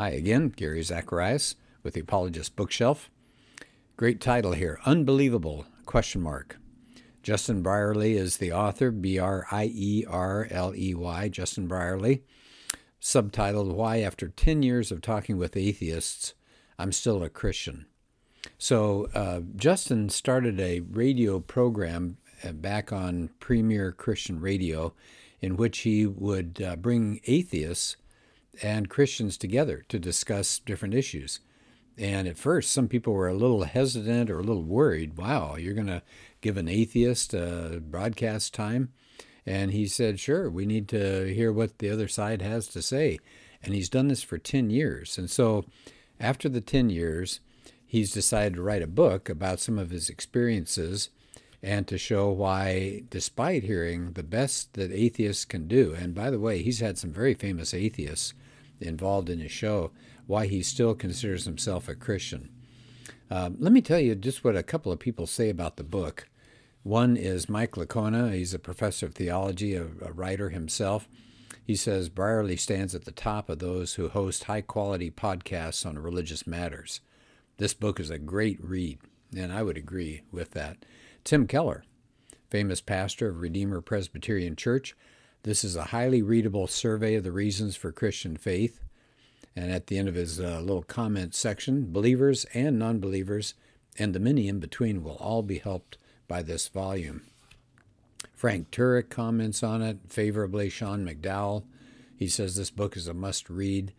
Hi again, Gary Zacharias with the Apologist Bookshelf. Great title here, Unbelievable, question mark. Justin Brierley is the author, B R I E R L E Y, Justin Brierley. Subtitled, Why After 10 Years of Talking with Atheists, I'm Still a Christian. So, uh, Justin started a radio program uh, back on Premier Christian Radio in which he would uh, bring atheists and Christians together to discuss different issues. And at first, some people were a little hesitant or a little worried. Wow, you're going to give an atheist uh, broadcast time? And he said, sure, we need to hear what the other side has to say. And he's done this for 10 years. And so after the 10 years, he's decided to write a book about some of his experiences and to show why, despite hearing the best that atheists can do, and by the way, he's had some very famous atheists involved in his show, why he still considers himself a Christian. Uh, let me tell you just what a couple of people say about the book. One is Mike Licona. He's a professor of theology, a, a writer himself. He says Brierley stands at the top of those who host high quality podcasts on religious matters. This book is a great read, and I would agree with that. Tim Keller, famous pastor of Redeemer Presbyterian Church, this is a highly readable survey of the reasons for Christian faith. And at the end of his uh, little comment section, believers and non believers and the many in between will all be helped by this volume. Frank Turek comments on it favorably. Sean McDowell, he says this book is a must read.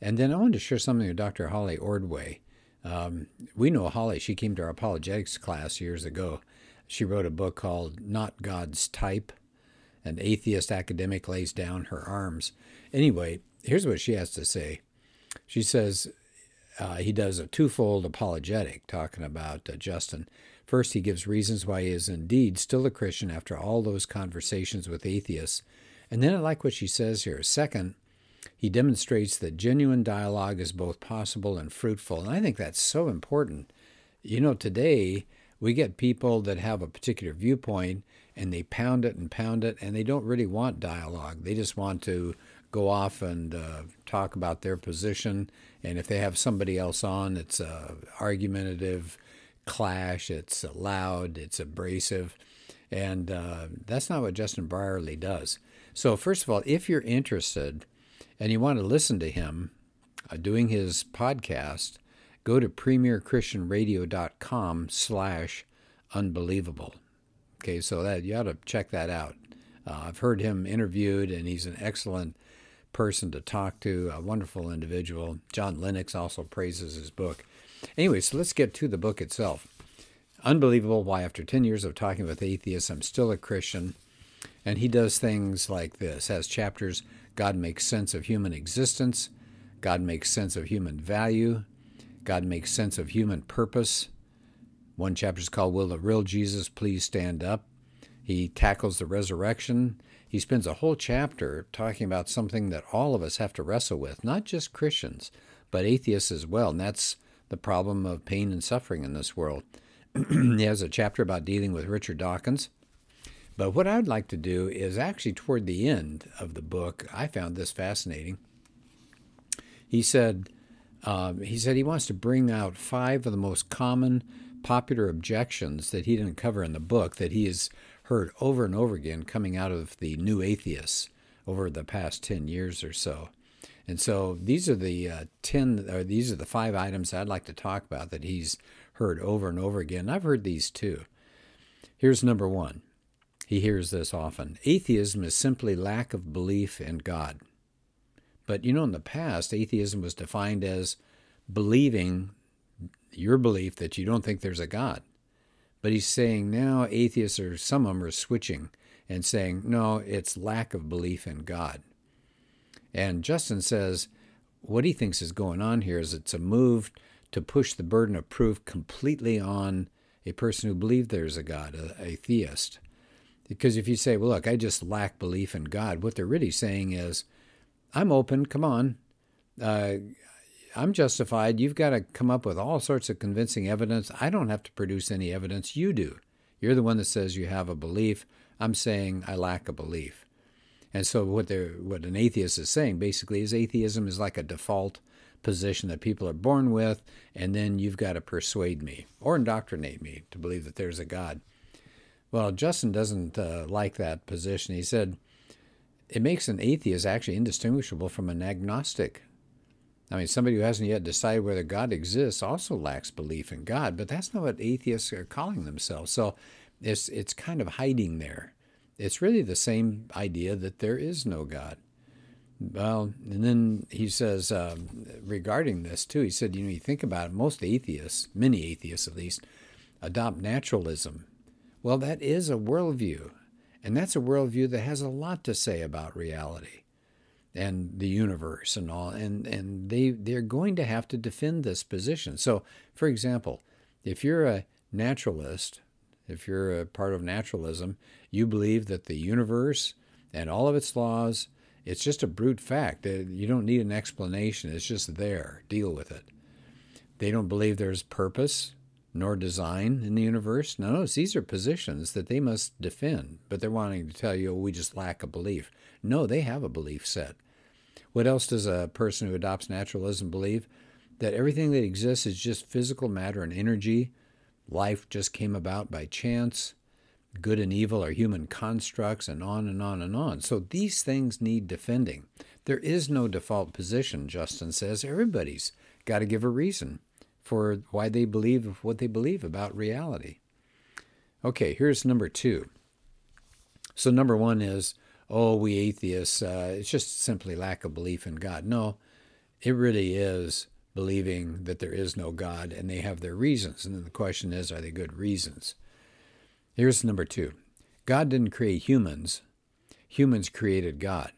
And then I wanted to share something with Dr. Holly Ordway. Um, we know Holly, she came to our apologetics class years ago. She wrote a book called Not God's Type an atheist academic lays down her arms. Anyway, here's what she has to say. She says uh, he does a twofold apologetic talking about uh, Justin. First, he gives reasons why he is indeed still a Christian after all those conversations with atheists. And then I like what she says here. Second, he demonstrates that genuine dialogue is both possible and fruitful. And I think that's so important. You know, today we get people that have a particular viewpoint and they pound it and pound it, and they don't really want dialogue. They just want to go off and uh, talk about their position. And if they have somebody else on, it's a argumentative clash. It's loud. It's abrasive, and uh, that's not what Justin Brierley does. So first of all, if you're interested and you want to listen to him uh, doing his podcast, go to premierchristianradio.com slash unbelievable. Okay, so that you ought to check that out. Uh, I've heard him interviewed, and he's an excellent person to talk to, a wonderful individual. John Lennox also praises his book. Anyway, so let's get to the book itself. Unbelievable why, after 10 years of talking with atheists, I'm still a Christian. And he does things like this has chapters God makes sense of human existence, God makes sense of human value, God makes sense of human purpose, one chapter is called Will the Real Jesus Please Stand Up? He tackles the resurrection. He spends a whole chapter talking about something that all of us have to wrestle with, not just Christians, but atheists as well. And that's the problem of pain and suffering in this world. he has a chapter about dealing with Richard Dawkins. But what I'd like to do is actually toward the end of the book, I found this fascinating. He said, um, he said he wants to bring out five of the most common popular objections that he didn't cover in the book that he has heard over and over again coming out of the new atheists over the past 10 years or so. And so these are the uh, 10 or these are the five items I'd like to talk about that he's heard over and over again. I've heard these too. Here's number 1. He hears this often. Atheism is simply lack of belief in God. But you know in the past atheism was defined as believing your belief that you don't think there's a God. But he's saying now atheists or some of them are switching and saying, no, it's lack of belief in God. And Justin says what he thinks is going on here is it's a move to push the burden of proof completely on a person who believes there's a God, a, a theist. Because if you say, well, look, I just lack belief in God, what they're really saying is, I'm open, come on. Uh, I'm justified. You've got to come up with all sorts of convincing evidence. I don't have to produce any evidence. You do. You're the one that says you have a belief. I'm saying I lack a belief. And so what they what an atheist is saying basically is atheism is like a default position that people are born with, and then you've got to persuade me or indoctrinate me to believe that there's a God. Well, Justin doesn't uh, like that position. He said it makes an atheist actually indistinguishable from an agnostic. I mean, somebody who hasn't yet decided whether God exists also lacks belief in God, but that's not what atheists are calling themselves. So it's, it's kind of hiding there. It's really the same idea that there is no God. Well, and then he says um, regarding this too, he said, you know, you think about it, most atheists, many atheists at least, adopt naturalism. Well, that is a worldview. And that's a worldview that has a lot to say about reality and the universe and all. And, and they, they're going to have to defend this position. So, for example, if you're a naturalist, if you're a part of naturalism, you believe that the universe and all of its laws, it's just a brute fact. You don't need an explanation. It's just there. Deal with it. They don't believe there's purpose nor design in the universe. No, notice these are positions that they must defend, but they're wanting to tell you, oh, we just lack a belief. No, they have a belief set. What else does a person who adopts naturalism believe? That everything that exists is just physical matter and energy. Life just came about by chance. Good and evil are human constructs, and on and on and on. So these things need defending. There is no default position, Justin says. Everybody's got to give a reason for why they believe what they believe about reality. Okay, here's number two. So, number one is, oh, we atheists, uh, it's just simply lack of belief in God. No, it really is believing that there is no God and they have their reasons. And then the question is, are they good reasons? Here's number two God didn't create humans, humans created God.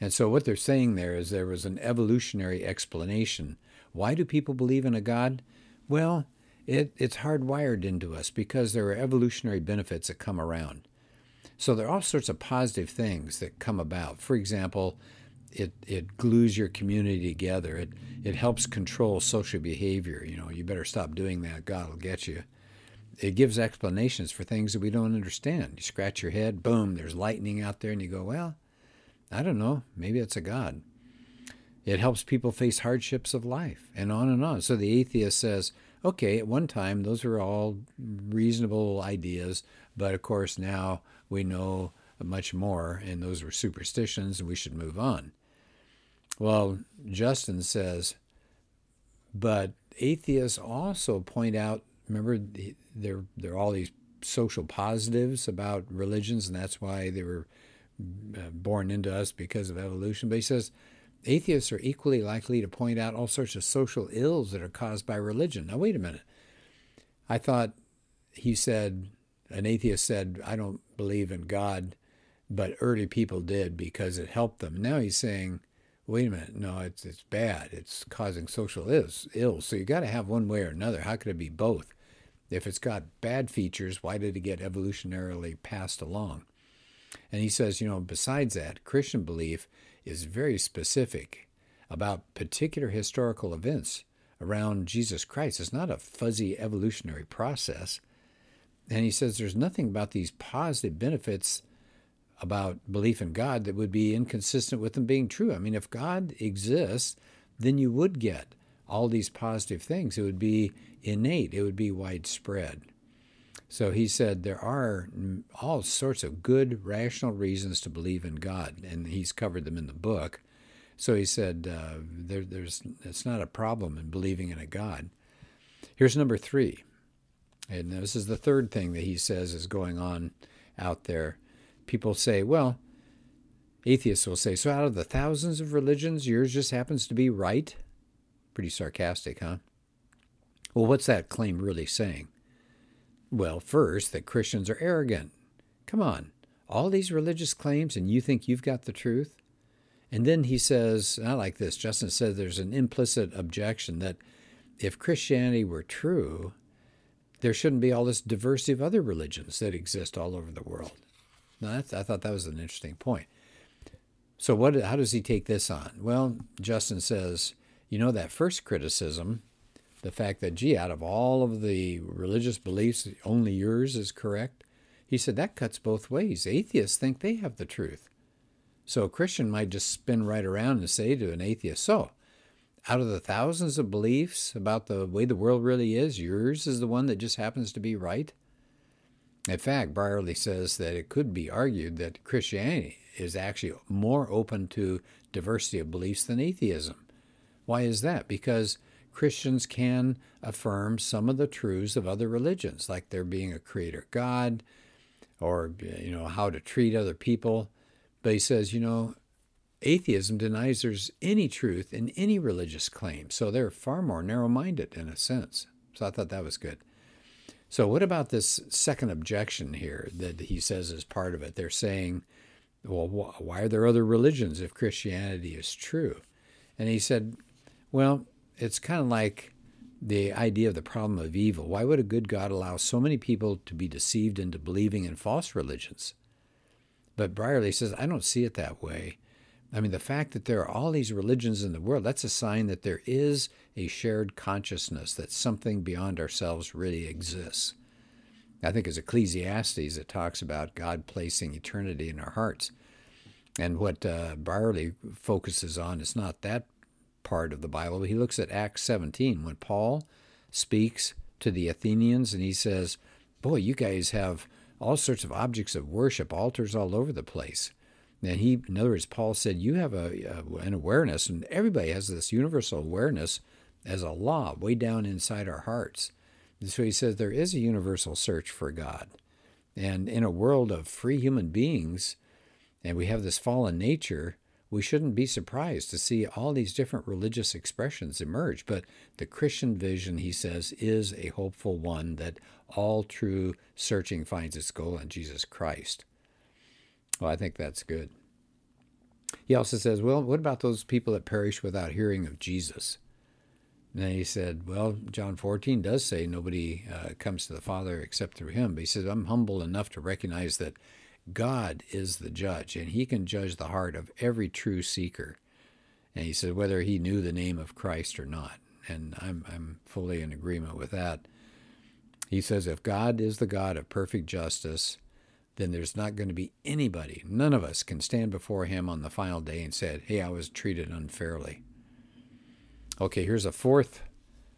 And so, what they're saying there is there was an evolutionary explanation why do people believe in a God? Well, it, it's hardwired into us because there are evolutionary benefits that come around. So there are all sorts of positive things that come about. For example, it, it glues your community together. It, it helps control social behavior. You know, you better stop doing that. God will get you. It gives explanations for things that we don't understand. You scratch your head, boom, there's lightning out there, and you go, well, I don't know, maybe it's a God. It helps people face hardships of life and on and on. So the atheist says, okay, at one time, those are all reasonable ideas, but of course now we know much more, and those were superstitions, and we should move on. Well, Justin says, but atheists also point out, remember, there, there are all these social positives about religions, and that's why they were uh, born into us because of evolution. But he says, Atheists are equally likely to point out all sorts of social ills that are caused by religion. Now, wait a minute. I thought he said, an atheist said, I don't believe in God, but early people did because it helped them. Now he's saying, wait a minute, no, it's, it's bad. It's causing social ills. ills. So you got to have one way or another. How could it be both? If it's got bad features, why did it get evolutionarily passed along? And he says, you know, besides that, Christian belief is very specific about particular historical events around Jesus Christ. It's not a fuzzy evolutionary process. And he says there's nothing about these positive benefits about belief in God that would be inconsistent with them being true. I mean, if God exists, then you would get all these positive things. It would be innate, it would be widespread. So he said there are all sorts of good, rational reasons to believe in God, and he's covered them in the book. So he said uh, there, there's it's not a problem in believing in a God. Here's number three, and this is the third thing that he says is going on out there. People say, well, atheists will say, so out of the thousands of religions, yours just happens to be right. Pretty sarcastic, huh? Well, what's that claim really saying? Well, first, that Christians are arrogant. Come on, all these religious claims, and you think you've got the truth? And then he says, I like this. Justin says there's an implicit objection that if Christianity were true, there shouldn't be all this diversity of other religions that exist all over the world. Now, I thought that was an interesting point. So, what? How does he take this on? Well, Justin says, you know, that first criticism the fact that, gee, out of all of the religious beliefs, only yours is correct. He said that cuts both ways. Atheists think they have the truth. So a Christian might just spin right around and say to an atheist, So, out of the thousands of beliefs about the way the world really is, yours is the one that just happens to be right? In fact, Brierley says that it could be argued that Christianity is actually more open to diversity of beliefs than atheism. Why is that? Because Christians can affirm some of the truths of other religions, like there being a creator God, or you know how to treat other people. But he says, you know, atheism denies there's any truth in any religious claim. So they're far more narrow minded in a sense. So I thought that was good. So, what about this second objection here that he says is part of it? They're saying, well, why are there other religions if Christianity is true? And he said, well, it's kind of like the idea of the problem of evil. Why would a good God allow so many people to be deceived into believing in false religions? But Brierley says, I don't see it that way. I mean, the fact that there are all these religions in the world, that's a sign that there is a shared consciousness that something beyond ourselves really exists. I think it's Ecclesiastes that talks about God placing eternity in our hearts. And what uh, Brierley focuses on is not that part of the Bible. He looks at Acts 17 when Paul speaks to the Athenians and he says, Boy, you guys have all sorts of objects of worship, altars all over the place. And he, in other words, Paul said, you have a, a, an awareness, and everybody has this universal awareness as a law way down inside our hearts. And so he says there is a universal search for God. And in a world of free human beings, and we have this fallen nature, we shouldn't be surprised to see all these different religious expressions emerge. But the Christian vision, he says, is a hopeful one that all true searching finds its goal in Jesus Christ. Well, I think that's good. He also says, Well, what about those people that perish without hearing of Jesus? And he said, Well, John 14 does say nobody uh, comes to the Father except through him. But he says, I'm humble enough to recognize that God is the judge, and he can judge the heart of every true seeker. And he said, whether he knew the name of Christ or not. And I'm, I'm fully in agreement with that. He says, if God is the God of perfect justice, then there's not going to be anybody, none of us can stand before him on the final day and say, hey, I was treated unfairly. Okay, here's a fourth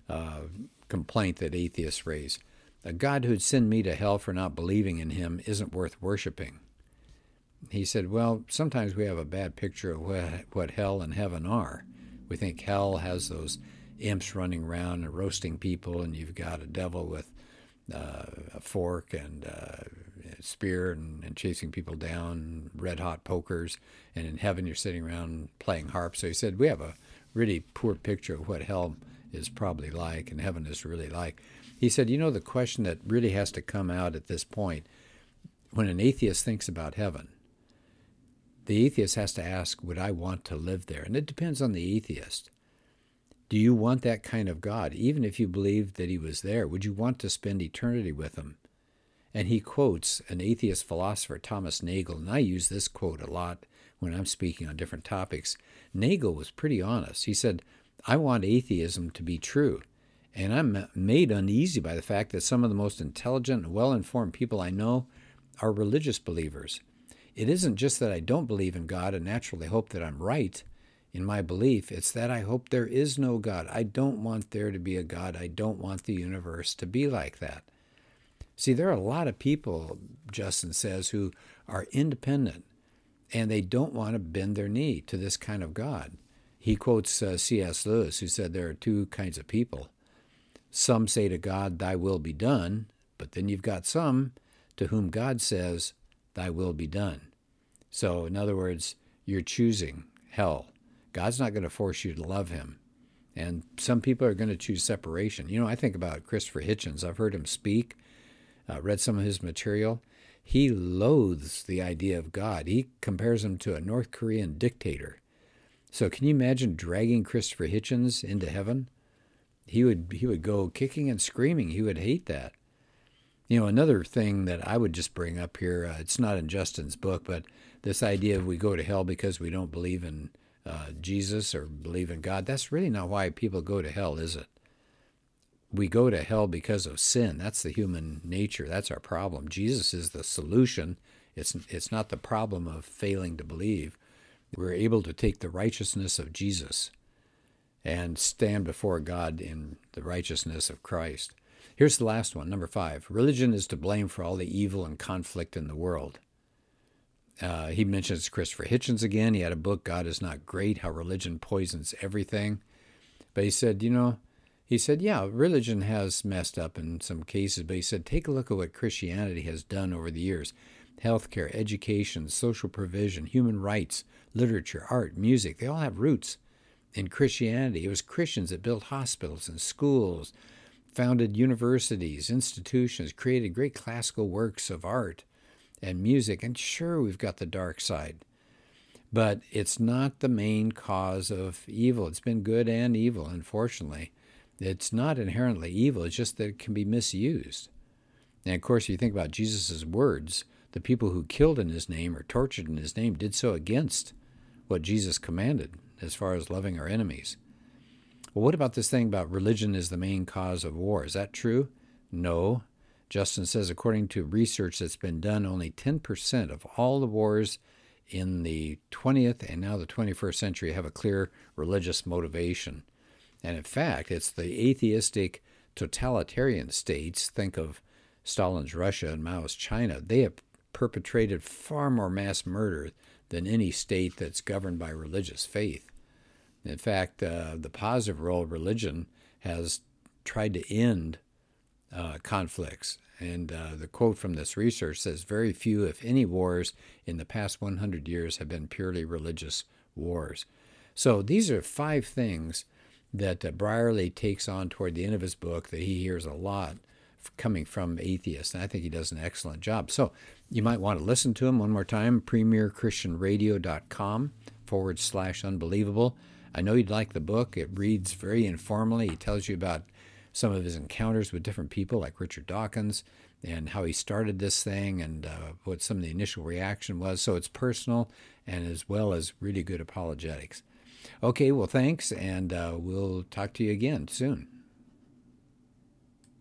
uh, complaint that atheists raise. A God who'd send me to hell for not believing in him isn't worth worshiping. He said, Well, sometimes we have a bad picture of what, hell and heaven are. We think hell has those imps running around and roasting people, and you've got a devil with uh, a fork and uh, a spear and, and, chasing people down, red hot pokers, and in heaven you're sitting around playing harp. So he said, We have a really poor picture of what hell is probably like and heaven is really like. He said, You know, the question that really has to come out at this point when an atheist thinks about heaven, the atheist has to ask, Would I want to live there? And it depends on the atheist. Do you want that kind of God? Even if you believed that he was there, would you want to spend eternity with him? And he quotes an atheist philosopher, Thomas Nagel, and I use this quote a lot when I'm speaking on different topics. Nagel was pretty honest. He said, I want atheism to be true. And I'm made uneasy by the fact that some of the most intelligent and well informed people I know are religious believers. It isn't just that I don't believe in God and naturally hope that I'm right in my belief, it's that I hope there is no God. I don't want there to be a God. I don't want the universe to be like that. See, there are a lot of people, Justin says, who are independent and they don't want to bend their knee to this kind of God. He quotes uh, C.S. Lewis, who said there are two kinds of people some say to God, Thy will be done, but then you've got some to whom God says, Thy will be done. So, in other words, you're choosing hell. God's not going to force you to love Him. And some people are going to choose separation. You know, I think about Christopher Hitchens. I've heard him speak, uh, read some of his material. He loathes the idea of God. He compares him to a North Korean dictator. So, can you imagine dragging Christopher Hitchens into heaven? he would he would go kicking and screaming. He would hate that. You know, another thing that I would just bring up here, uh, it's not in Justin's book, but this idea of we go to hell because we don't believe in uh, Jesus or believe in God, that's really not why people go to hell, is it? We go to hell because of sin. That's the human nature. That's our problem. Jesus is the solution. It's, it's not the problem of failing to believe. We're able to take the righteousness of Jesus and stand before God in the righteousness of Christ. Here's the last one, number five. Religion is to blame for all the evil and conflict in the world. Uh, he mentions Christopher Hitchens again. He had a book, God is Not Great How Religion Poisons Everything. But he said, you know, he said, yeah, religion has messed up in some cases, but he said, take a look at what Christianity has done over the years healthcare, education, social provision, human rights, literature, art, music. They all have roots in Christianity. It was Christians that built hospitals and schools, founded universities, institutions, created great classical works of art and music. And sure, we've got the dark side, but it's not the main cause of evil. It's been good and evil, unfortunately. It's not inherently evil, it's just that it can be misused. And of course, you think about Jesus' words the people who killed in his name or tortured in his name did so against what Jesus commanded as far as loving our enemies. Well, what about this thing about religion is the main cause of war? Is that true? No. Justin says, according to research that's been done, only 10% of all the wars in the 20th and now the 21st century have a clear religious motivation. And in fact, it's the atheistic totalitarian states, think of Stalin's Russia and Mao's China, they have perpetrated far more mass murder than any state that's governed by religious faith. In fact, uh, the positive role of religion has tried to end uh, conflicts. And uh, the quote from this research says very few, if any, wars in the past 100 years have been purely religious wars. So these are five things that uh, Brierley takes on toward the end of his book that he hears a lot coming from atheists. And I think he does an excellent job. So you might want to listen to him one more time premierchristianradio.com forward slash unbelievable. I know you'd like the book. It reads very informally. He tells you about some of his encounters with different people, like Richard Dawkins, and how he started this thing and uh, what some of the initial reaction was. So it's personal and as well as really good apologetics. Okay, well, thanks, and uh, we'll talk to you again soon.